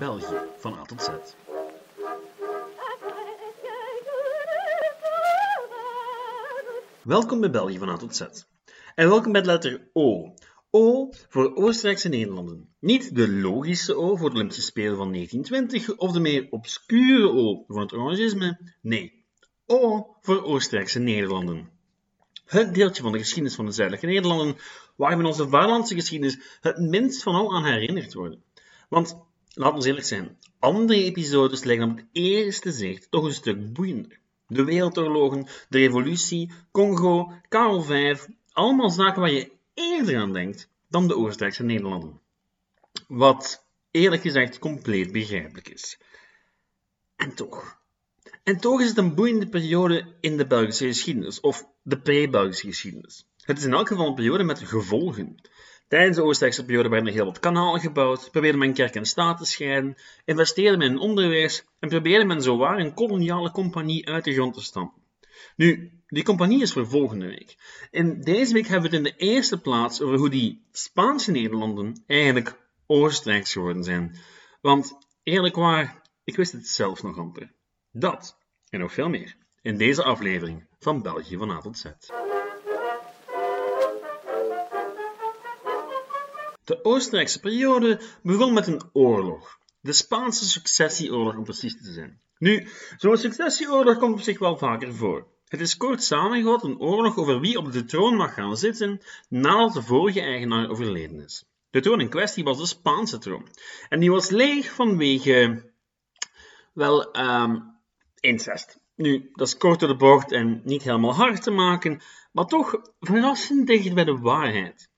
België van A tot Z. Welkom bij België van A tot Z. En welkom bij de letter O. O voor Oostenrijkse Nederlanden. Niet de logische O voor de Olympische Spelen van 1920 of de meer obscure O voor het Orangisme. Nee, O voor Oostenrijkse Nederlanden. Het deeltje van de geschiedenis van de zuidelijke Nederlanden waar we in onze vaderlandse geschiedenis het minst van al aan herinnerd worden. Want, laten we eerlijk zijn, andere episodes lijken op het eerste zicht toch een stuk boeiender. De wereldoorlogen, de revolutie, Congo, Karel V, allemaal zaken waar je eerder aan denkt dan de Oostenrijkse Nederlanden. Wat eerlijk gezegd compleet begrijpelijk is. En toch. En toch is het een boeiende periode in de Belgische geschiedenis, of de pre-Belgische geschiedenis. Het is in elk geval een periode met gevolgen. Tijdens de Oostenrijkse periode werden er heel wat kanalen gebouwd, probeerde men kerk en staat te scheiden, investeerde men in onderwijs en probeerde men zowaar een koloniale compagnie uit de grond te stampen. Nu, die compagnie is voor volgende week. In deze week hebben we het in de eerste plaats over hoe die Spaanse Nederlanden eigenlijk Oostenrijks geworden zijn. Want eerlijk waar, ik wist het zelf nog amper. Dat en nog veel meer in deze aflevering van België van A tot Z. De Oostenrijkse periode begon met een oorlog. De Spaanse successieoorlog om precies te zijn. Nu, zo'n successieoorlog komt op zich wel vaker voor. Het is kort samengevat een oorlog over wie op de troon mag gaan zitten nadat de vorige eigenaar overleden is. De troon in kwestie was de Spaanse troon. En die was leeg vanwege, wel, um, incest. Nu, dat is kort door de bocht en niet helemaal hard te maken, maar toch verrassend dicht bij de waarheid.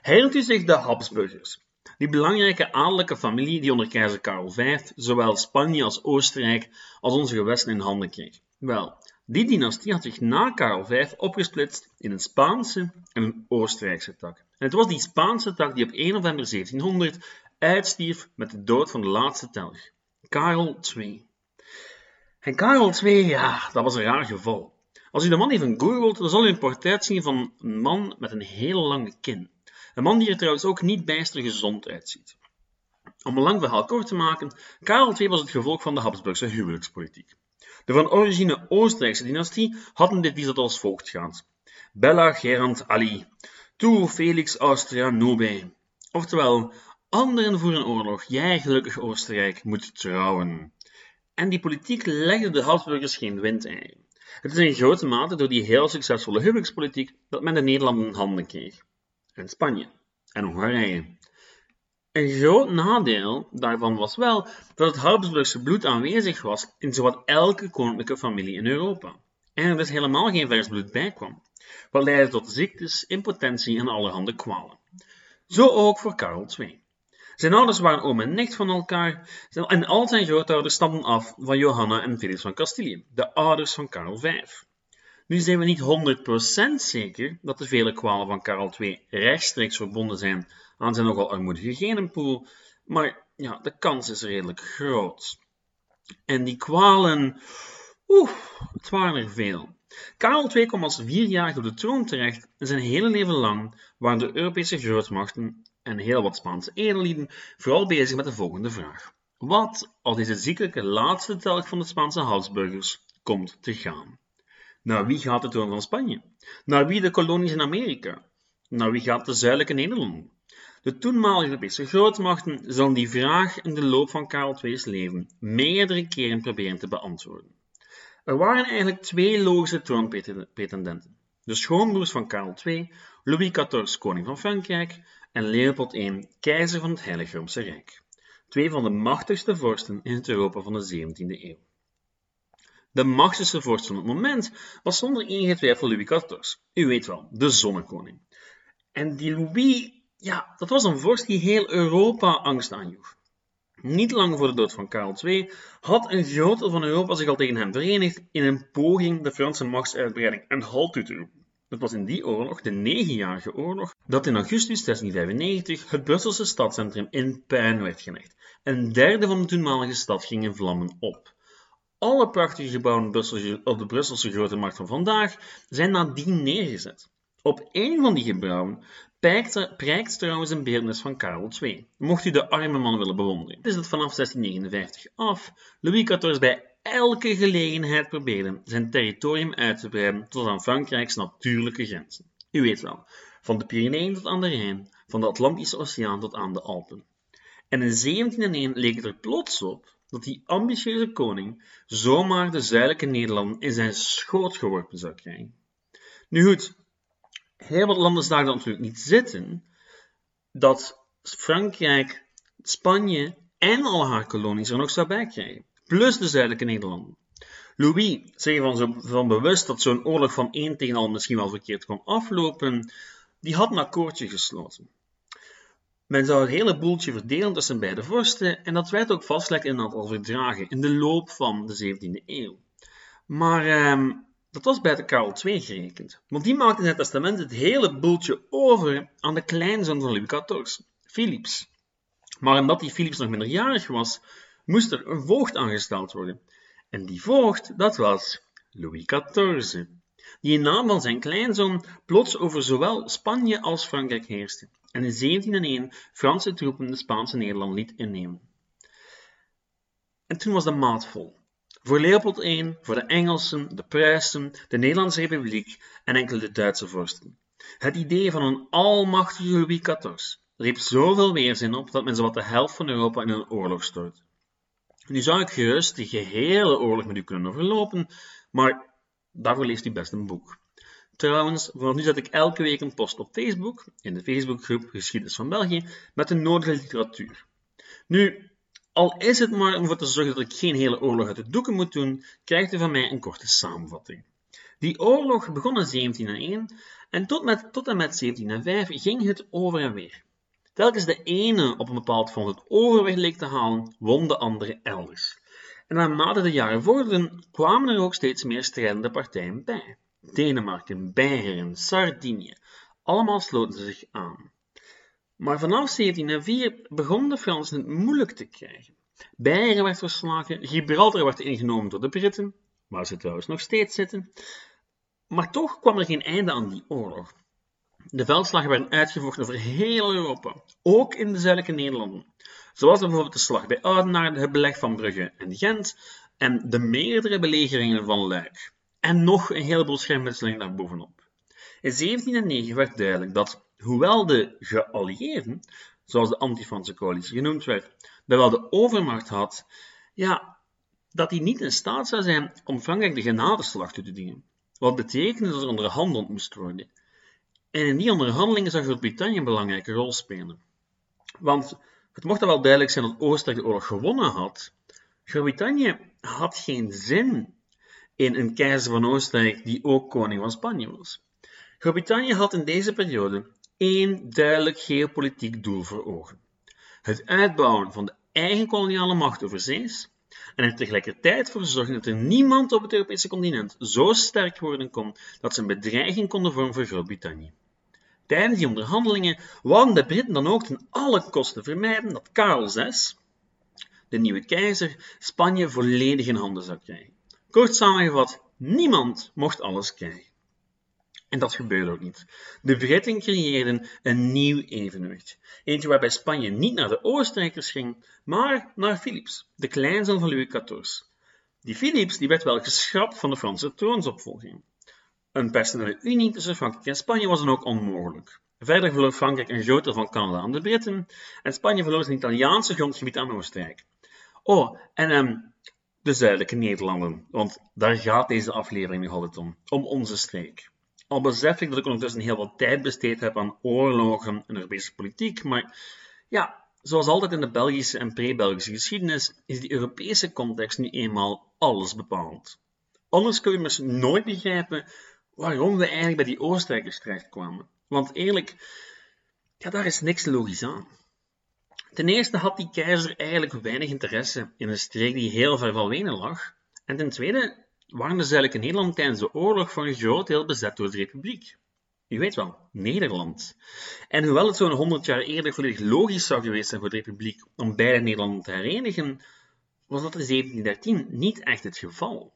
Herinnert u zich de Habsburgers? Die belangrijke adellijke familie die onder keizer Karel V zowel Spanje als Oostenrijk als onze gewesten in handen kreeg. Wel, die dynastie had zich na Karel V opgesplitst in een Spaanse en een Oostenrijkse tak. En het was die Spaanse tak die op 1 november 1700 uitstierf met de dood van de laatste telg, Karel II. En Karel II, ja, dat was een raar geval. Als u de man even googelt, dan zal u een portret zien van een man met een hele lange kin. Een man die er trouwens ook niet bijster gezond uitziet. Om een lang verhaal kort te maken, Karel II was het gevolg van de Habsburgse huwelijkspolitiek. De van origine Oostenrijkse dynastie hadden dit lied als volgt gaand. Bella Gerant Ali, tu Felix Austria Nobe. Oftewel, anderen voeren oorlog, jij gelukkig Oostenrijk moet trouwen. En die politiek legde de Habsburgers geen windeieren. Het is in grote mate door die heel succesvolle huwelijkspolitiek dat men de Nederlanden in handen kreeg en Spanje en Hongarije. Een groot nadeel daarvan was wel dat het Habsburgse bloed aanwezig was in zowat elke koninklijke familie in Europa. En er dus helemaal geen vers bloed bij kwam, wat leidde tot ziektes, impotentie en allerhande kwalen. Zo ook voor Karel II. Zijn ouders waren oom en nicht van elkaar en al zijn grootouders stamden af van Johanna en Felix van Castilië, de ouders van Karel V. Nu zijn we niet 100% zeker dat de vele kwalen van Karel II rechtstreeks verbonden zijn aan zijn nogal armoedige genenpool, maar ja, de kans is redelijk groot. En die kwalen, oeh, het waren er veel. Karel II kwam als vierjarige op de troon terecht en zijn hele leven lang waren de Europese grootmachten en heel wat Spaanse edellieden vooral bezig met de volgende vraag. Wat als deze ziekelijke laatste telg van de Spaanse Habsburgers komt te gaan? Naar wie gaat de troon van Spanje? Naar wie de kolonies in Amerika? Naar wie gaat de zuidelijke Nederlanden? De toenmalige Europese grootmachten zullen die vraag in de loop van Karel II's leven meerdere keren proberen te beantwoorden. Er waren eigenlijk twee logische troonpretendenten. De schoonbroers van Karel II, Louis XIV, koning van Frankrijk, en Leopold I, keizer van het Heilige Roomse Rijk. Twee van de machtigste vorsten in het Europa van de 17e eeuw. De machtigste vorst van het moment was zonder enige twijfel Louis XIV. U weet wel, de zonnekoning. En die Louis, ja, dat was een vorst die heel Europa angst aanjoeg. Niet lang voor de dood van Karel II had een groot deel van Europa zich al tegen hem verenigd in een poging de Franse machtsuitbreiding een halt toe te roepen. Het was in die oorlog, de negenjarige oorlog, dat in augustus 1695 het Brusselse stadscentrum in puin werd gelegd. Een derde van de toenmalige stad ging in vlammen op. Alle prachtige gebouwen op de Brusselse grote markt van vandaag zijn nadien neergezet. Op een van die gebouwen prijkt, trouwens een beeldenis van Karel II, mocht u de arme man willen bewonderen. Het is dat vanaf 1659 af Louis XIV bij elke gelegenheid probeerde zijn territorium uit te breiden tot aan Frankrijks natuurlijke grenzen. U weet wel, van de Pyreneeën tot aan de Rijn, van de Atlantische Oceaan tot aan de Alpen. En in 1701 leek het er plots op dat die ambitieuze koning zomaar de zuidelijke Nederlanden in zijn schoot geworpen zou krijgen. Nu goed, heel wat landen zagen natuurlijk niet zitten, dat Frankrijk, Spanje en al haar kolonies er nog zou bij krijgen, plus de zuidelijke Nederlanden. Louis zei van, van bewust dat zo'n oorlog van één tegen al misschien wel verkeerd kon aflopen, die had een akkoordje gesloten. Men zou het hele boeltje verdelen tussen beide vorsten en dat werd ook vastgelegd in een aantal verdragen in de loop van de 17e eeuw. Maar ehm, dat was bij de Karel II gerekend, want die maakte in het testament het hele boeltje over aan de kleinzoon van Louis XIV, Philips. Maar omdat die Philips nog minderjarig was, moest er een voogd aangesteld worden. En die voogd, dat was Louis XIV, die in naam van zijn kleinzoon plots over zowel Spanje als Frankrijk heerste en in 1701 Franse troepen de Spaanse Nederland liet innemen. En toen was de maat vol. Voor Leopold I, voor de Engelsen, de Pruisen, de Nederlandse Republiek en enkele Duitse vorsten. Het idee van een almachtige Louis XIV riep zoveel weerzin op dat men zowat de helft van Europa in een oorlog stoot. Nu zou ik gerust de gehele oorlog met u kunnen overlopen, maar daarvoor leest u best een boek. Trouwens, nu zet ik elke week een post op Facebook, in de Facebookgroep Geschiedenis van België, met de nodige literatuur. Nu, al is het maar om ervoor te zorgen dat ik geen hele oorlog uit de doeken moet doen, krijgt u van mij een korte samenvatting. Die oorlog begon in 1701 en tot, met, tot en met 1705 ging het over en weer. Telkens de ene op een bepaald front het overwicht leek te halen, won de andere elders. En naarmate de jaren vorderden, kwamen er ook steeds meer strijdende partijen bij. Denemarken, Beieren, Sardinië, allemaal sloten zich aan. Maar vanaf 1704 begonnen de Fransen het moeilijk te krijgen. Beieren werd verslagen, Gibraltar werd ingenomen door de Britten, waar ze trouwens nog steeds zitten. Maar toch kwam er geen einde aan die oorlog. De veldslagen werden uitgevochten over heel Europa, ook in de zuidelijke Nederlanden. Zoals bijvoorbeeld de slag bij Oudenaarde, het beleg van Brugge en Gent en de meerdere belegeringen van Luik. En nog een heleboel schermutselingen daarbovenop. In 1709 werd duidelijk dat, hoewel de geallieerden, zoals de anti-Franse coalitie genoemd werd, wel de overmacht had, ja, dat die niet in staat zou zijn om Frankrijk de genadeslag te dienen. Wat betekende dat er onderhandeld moest worden. En in die onderhandelingen zou Groot-Brittannië een belangrijke rol spelen. Want het mocht wel duidelijk zijn dat Oostenrijk de oorlog gewonnen had. Groot-Brittannië had geen zin in een keizer van Oostenrijk die ook koning van Spanje was. Groot-Brittannië had in deze periode één duidelijk geopolitiek doel voor ogen: het uitbouwen van de eigen koloniale macht overzees en er tegelijkertijd voor zorgen dat er niemand op het Europese continent zo sterk worden kon dat ze een bedreiging konden vormen voor Groot-Brittannië. Tijdens die onderhandelingen wouden de Britten dan ook ten alle kosten vermijden dat Karel VI, de nieuwe keizer, Spanje volledig in handen zou krijgen. Kort samengevat, niemand mocht alles krijgen. En dat gebeurde ook niet. De Britten creëerden een nieuw evenwicht. Eentje waarbij Spanje niet naar de Oostenrijkers ging, maar naar Philips, de kleinzoon van Louis XIV. Die Philips die werd wel geschrapt van de Franse troonsopvolging. Een personele unie tussen Frankrijk en Spanje was dan ook onmogelijk. Verder verloor Frankrijk een groot deel van Canada aan de Britten en Spanje verloor zijn Italiaanse grondgebied aan Oostenrijk. Oh, en um, de zuidelijke Nederlanden, want daar gaat deze aflevering nog altijd om, om onze streek. Al besef ik dat ik ondertussen heel wat tijd besteed heb aan oorlogen en Europese politiek, maar ja, zoals altijd in de Belgische en pre-Belgische geschiedenis is die Europese context nu eenmaal alles bepaald. Anders kun je immers nooit begrijpen waarom we eigenlijk bij die Oostenrijkers terechtkwamen. Want eerlijk, ja, daar is niks logisch aan. Ten eerste had die keizer eigenlijk weinig interesse in een streek die heel ver van Wenen lag. En ten tweede waren de zuidelijke Nederlanden tijdens de oorlog voor een groot deel bezet door de Republiek. U weet wel, Nederland. En hoewel het zo'n 100 jaar eerder volledig logisch zou geweest zijn voor de Republiek om beide Nederlanden te herenigen, was dat in 1713 niet echt het geval.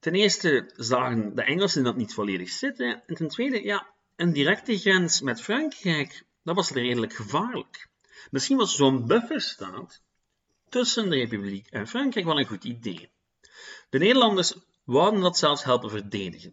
Ten eerste zagen de Engelsen dat niet volledig zitten, en ten tweede, ja, een directe grens met Frankrijk, dat was redelijk gevaarlijk. Misschien was zo'n bufferstaat tussen de Republiek en Frankrijk wel een goed idee. De Nederlanders wouden dat zelfs helpen verdedigen.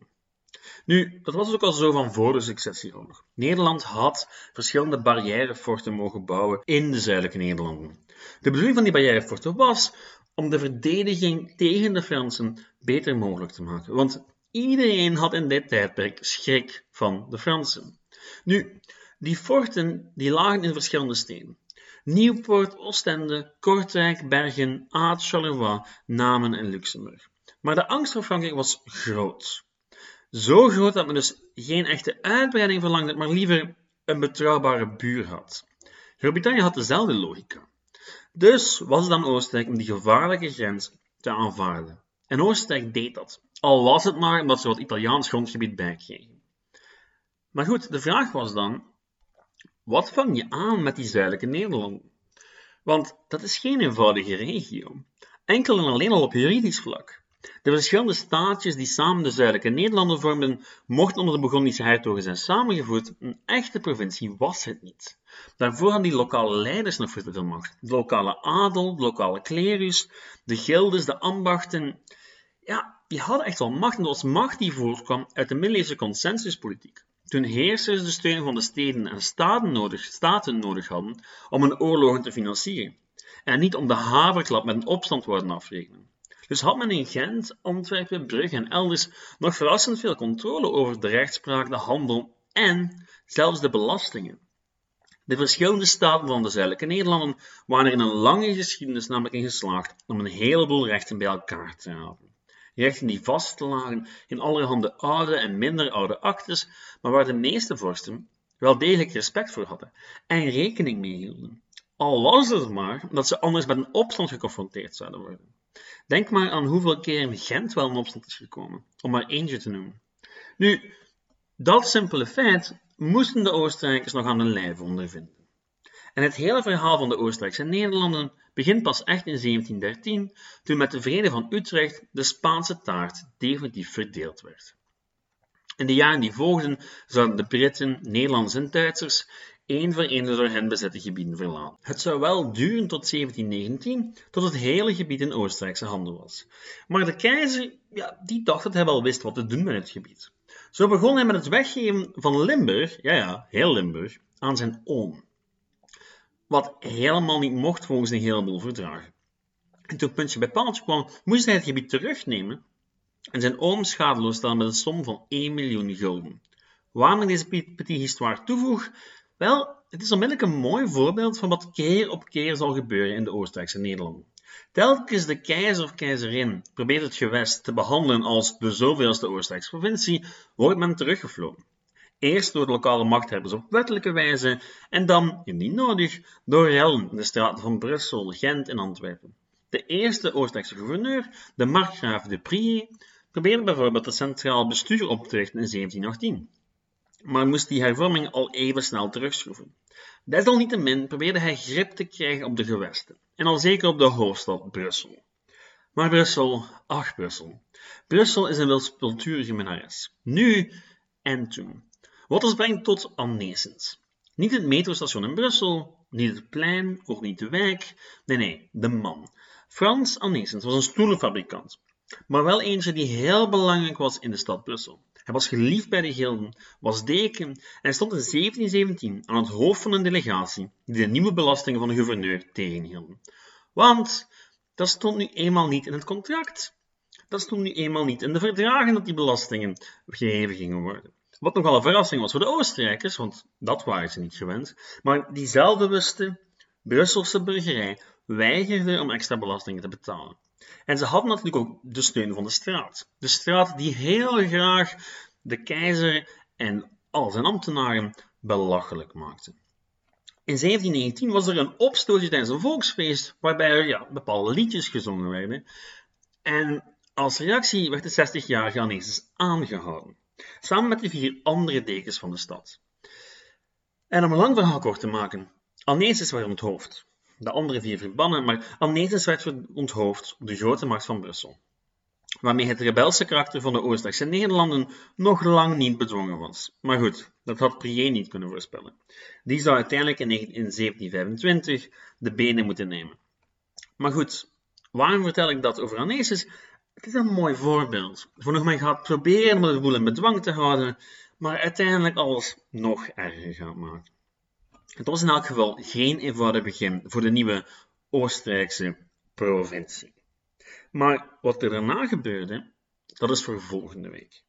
Nu, dat was ook al zo van voor de successieoorlog. Nederland had verschillende barrièreforten mogen bouwen in de zuidelijke Nederlanden. De bedoeling van die barrièreforten was om de verdediging tegen de Fransen beter mogelijk te maken. Want iedereen had in dit tijdperk schrik van de Fransen. Nu, die forten die lagen in verschillende steden. Nieuwpoort, Oostende, Kortrijk, Bergen, Aad, Charleroi, Namen en Luxemburg. Maar de angst voor Frankrijk was groot. Zo groot dat men dus geen echte uitbreiding verlangde, maar liever een betrouwbare buur had. Groot-Brittannië had dezelfde logica. Dus was het aan Oostenrijk om die gevaarlijke grens te aanvaarden. En Oostenrijk deed dat, al was het maar omdat ze wat Italiaans grondgebied bijkregen. Maar goed, de vraag was dan, wat vang je aan met die zuidelijke Nederlanden? Want dat is geen eenvoudige regio, enkel en alleen al op juridisch vlak. De verschillende staatjes die samen de zuidelijke Nederlanden vormden, mochten onder de Burgondische hertogen zijn samengevoerd. Een echte provincie was het niet. Daarvoor hadden die lokale leiders nog veel macht. De lokale adel, de lokale klerus, de gildes, de ambachten. Ja, die hadden echt wel macht en dat was macht die voortkwam uit de middeleeuwse consensuspolitiek. Toen heersers de steun van de steden en staten nodig, staten nodig hadden om hun oorlogen te financieren. En niet om de haverklap met een opstand worden afrekenen. Dus had men in Gent, Antwerpen, Brugge en elders nog verrassend veel controle over de rechtspraak, de handel en zelfs de belastingen. De verschillende staten van de zuidelijke Nederlanden waren er in een lange geschiedenis namelijk in geslaagd om een heleboel rechten bij elkaar te houden. Rechten die vast lagen in allerhande oude en minder oude actes, maar waar de meeste vorsten wel degelijk respect voor hadden en rekening mee hielden. Al was het maar dat ze anders met een opstand geconfronteerd zouden worden. Denk maar aan hoeveel keer Gent wel in opstand is gekomen, om maar eentje te noemen. Nu, dat simpele feit moesten de Oostenrijkers nog aan de lijf ondervinden. En het hele verhaal van de Oostenrijkse Nederlanden begint pas echt in 1713, toen met de Vrede van Utrecht de Spaanse taart definitief verdeeld werd. In de jaren die volgden zouden de Britten, Nederlanders en Duitsers één voor één door hen bezette gebieden verlaten. Het zou wel duren tot 1719, tot het hele gebied in Oostenrijkse handen was. Maar de keizer, ja, die dacht dat hij wel wist wat te doen met het gebied. Zo begon hij met het weggeven van Limburg, ja ja, heel Limburg, aan zijn oom. Wat helemaal niet mocht volgens een heleboel verdragen. En toen puntje bij paaltje kwam, moest hij het gebied terugnemen en zijn oom schadeloos stellen met een som van 1 miljoen gulden. Waarom ik deze petit histoire toevoeg? Wel, het is onmiddellijk een mooi voorbeeld van wat keer op keer zal gebeuren in de Oostenrijkse Nederlanden. Telkens de keizer of keizerin probeert het gewest te behandelen als de zoveelste Oostenrijkse provincie, wordt men teruggefloten. Eerst door de lokale machthebbers op wettelijke wijze en dan, indien nodig, door rellen in de straten van Brussel, Gent en Antwerpen. De eerste Oostenrijkse gouverneur, de markgraaf de Prier, probeerde bijvoorbeeld het centraal bestuur op te richten in 1718 maar moest die hervorming al even snel terugschroeven. Desalniettemin probeerde hij grip te krijgen op de gewesten, en al zeker op de hoofdstad Brussel. Maar Brussel, ach Brussel. Brussel is een wispelturige menares. Nu en toen. Wat ons brengt tot Annesens. Niet het metrostation in Brussel, niet het plein, ook niet de wijk. Nee, nee, de man. Frans Annesens was een stoelenfabrikant, maar wel eentje die heel belangrijk was in de stad Brussel. Hij was geliefd bij de gilden, was deken en stond in 1717 aan het hoofd van een delegatie die de nieuwe belastingen van de gouverneur tegenhielden. Want dat stond nu eenmaal niet in het contract. Dat stond nu eenmaal niet in de verdragen dat die belastingen gegeven gingen worden. Wat nogal een verrassing was voor de Oostenrijkers, want dat waren ze niet gewend. Maar die zelfbewuste Brusselse burgerij weigerde om extra belastingen te betalen. En ze hadden natuurlijk ook de steun van de straat. De straat die heel graag de keizer en al zijn ambtenaren belachelijk maakte. In 1719 was er een opstootje tijdens een volksfeest waarbij er ja, bepaalde liedjes gezongen werden. En als reactie werd de 60-jarige Anesis aangehouden, samen met de vier andere dekens van de stad. En om een lang verhaal kort te maken, Anesis werd onthoofd de andere vier verbannen, maar Amnesis werd onthoofd op de grote macht van Brussel. waarmee het rebelse karakter van de Oostenrijkse Nederlanden nog lang niet bedwongen was. Maar goed, dat had Prié niet kunnen voorspellen. Die zou uiteindelijk in 1725 de benen moeten nemen. Maar goed, waarom vertel ik dat over Anesis? Het is een mooi voorbeeld. Voor maar gaat proberen om de boel in bedwang te houden, maar uiteindelijk alles nog erger gaat maken. Het was in elk geval geen eenvoudig begin voor de nieuwe Oostenrijkse provincie. Maar wat er daarna gebeurde, dat is voor volgende week.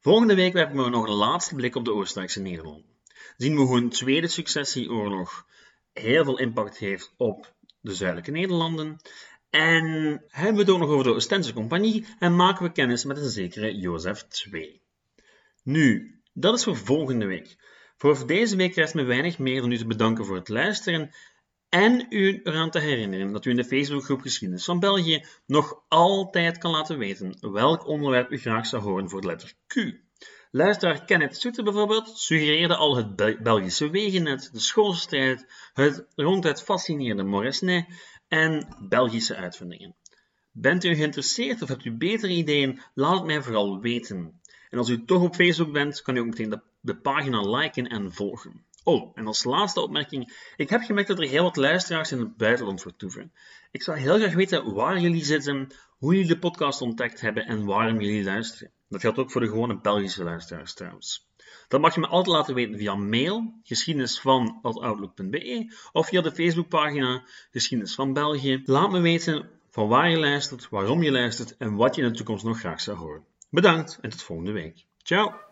Volgende week werpen we nog een laatste blik op de Oostenrijkse Nederlanden. Zien we hoe een tweede successieoorlog heel veel impact heeft op de zuidelijke Nederlanden. En hebben we het ook nog over de Oostense Compagnie en maken we kennis met een zekere Jozef II. Nu, dat is voor volgende week. Voor deze week rest me weinig meer dan u te bedanken voor het luisteren en u eraan te herinneren dat u in de Facebookgroep Geschiedenis van België nog altijd kan laten weten welk onderwerp u graag zou horen voor de letter Q. Luisteraar Kenneth Soeter bijvoorbeeld suggereerde al het Belgische wegennet, de schoolstrijd, het ronduit fascinerende Moresnet en Belgische uitvindingen. Bent u geïnteresseerd of hebt u betere ideeën? Laat het mij vooral weten. En als u toch op Facebook bent, kan u ook meteen de, pagina liken en volgen. Oh, en als laatste opmerking. Ik heb gemerkt dat er heel wat luisteraars in het buitenland vertoeven. Ik zou heel graag weten waar jullie zitten, hoe jullie de podcast ontdekt hebben en waarom jullie luisteren. Dat geldt ook voor de gewone Belgische luisteraars trouwens. Dat mag je me altijd laten weten via mail, geschiedenisvan.outlook.be of via de Facebookpagina Geschiedenis van België. Laat me weten van waar je luistert, waarom je luistert en wat je in de toekomst nog graag zou horen. Bedankt en tot volgende week. Ciao!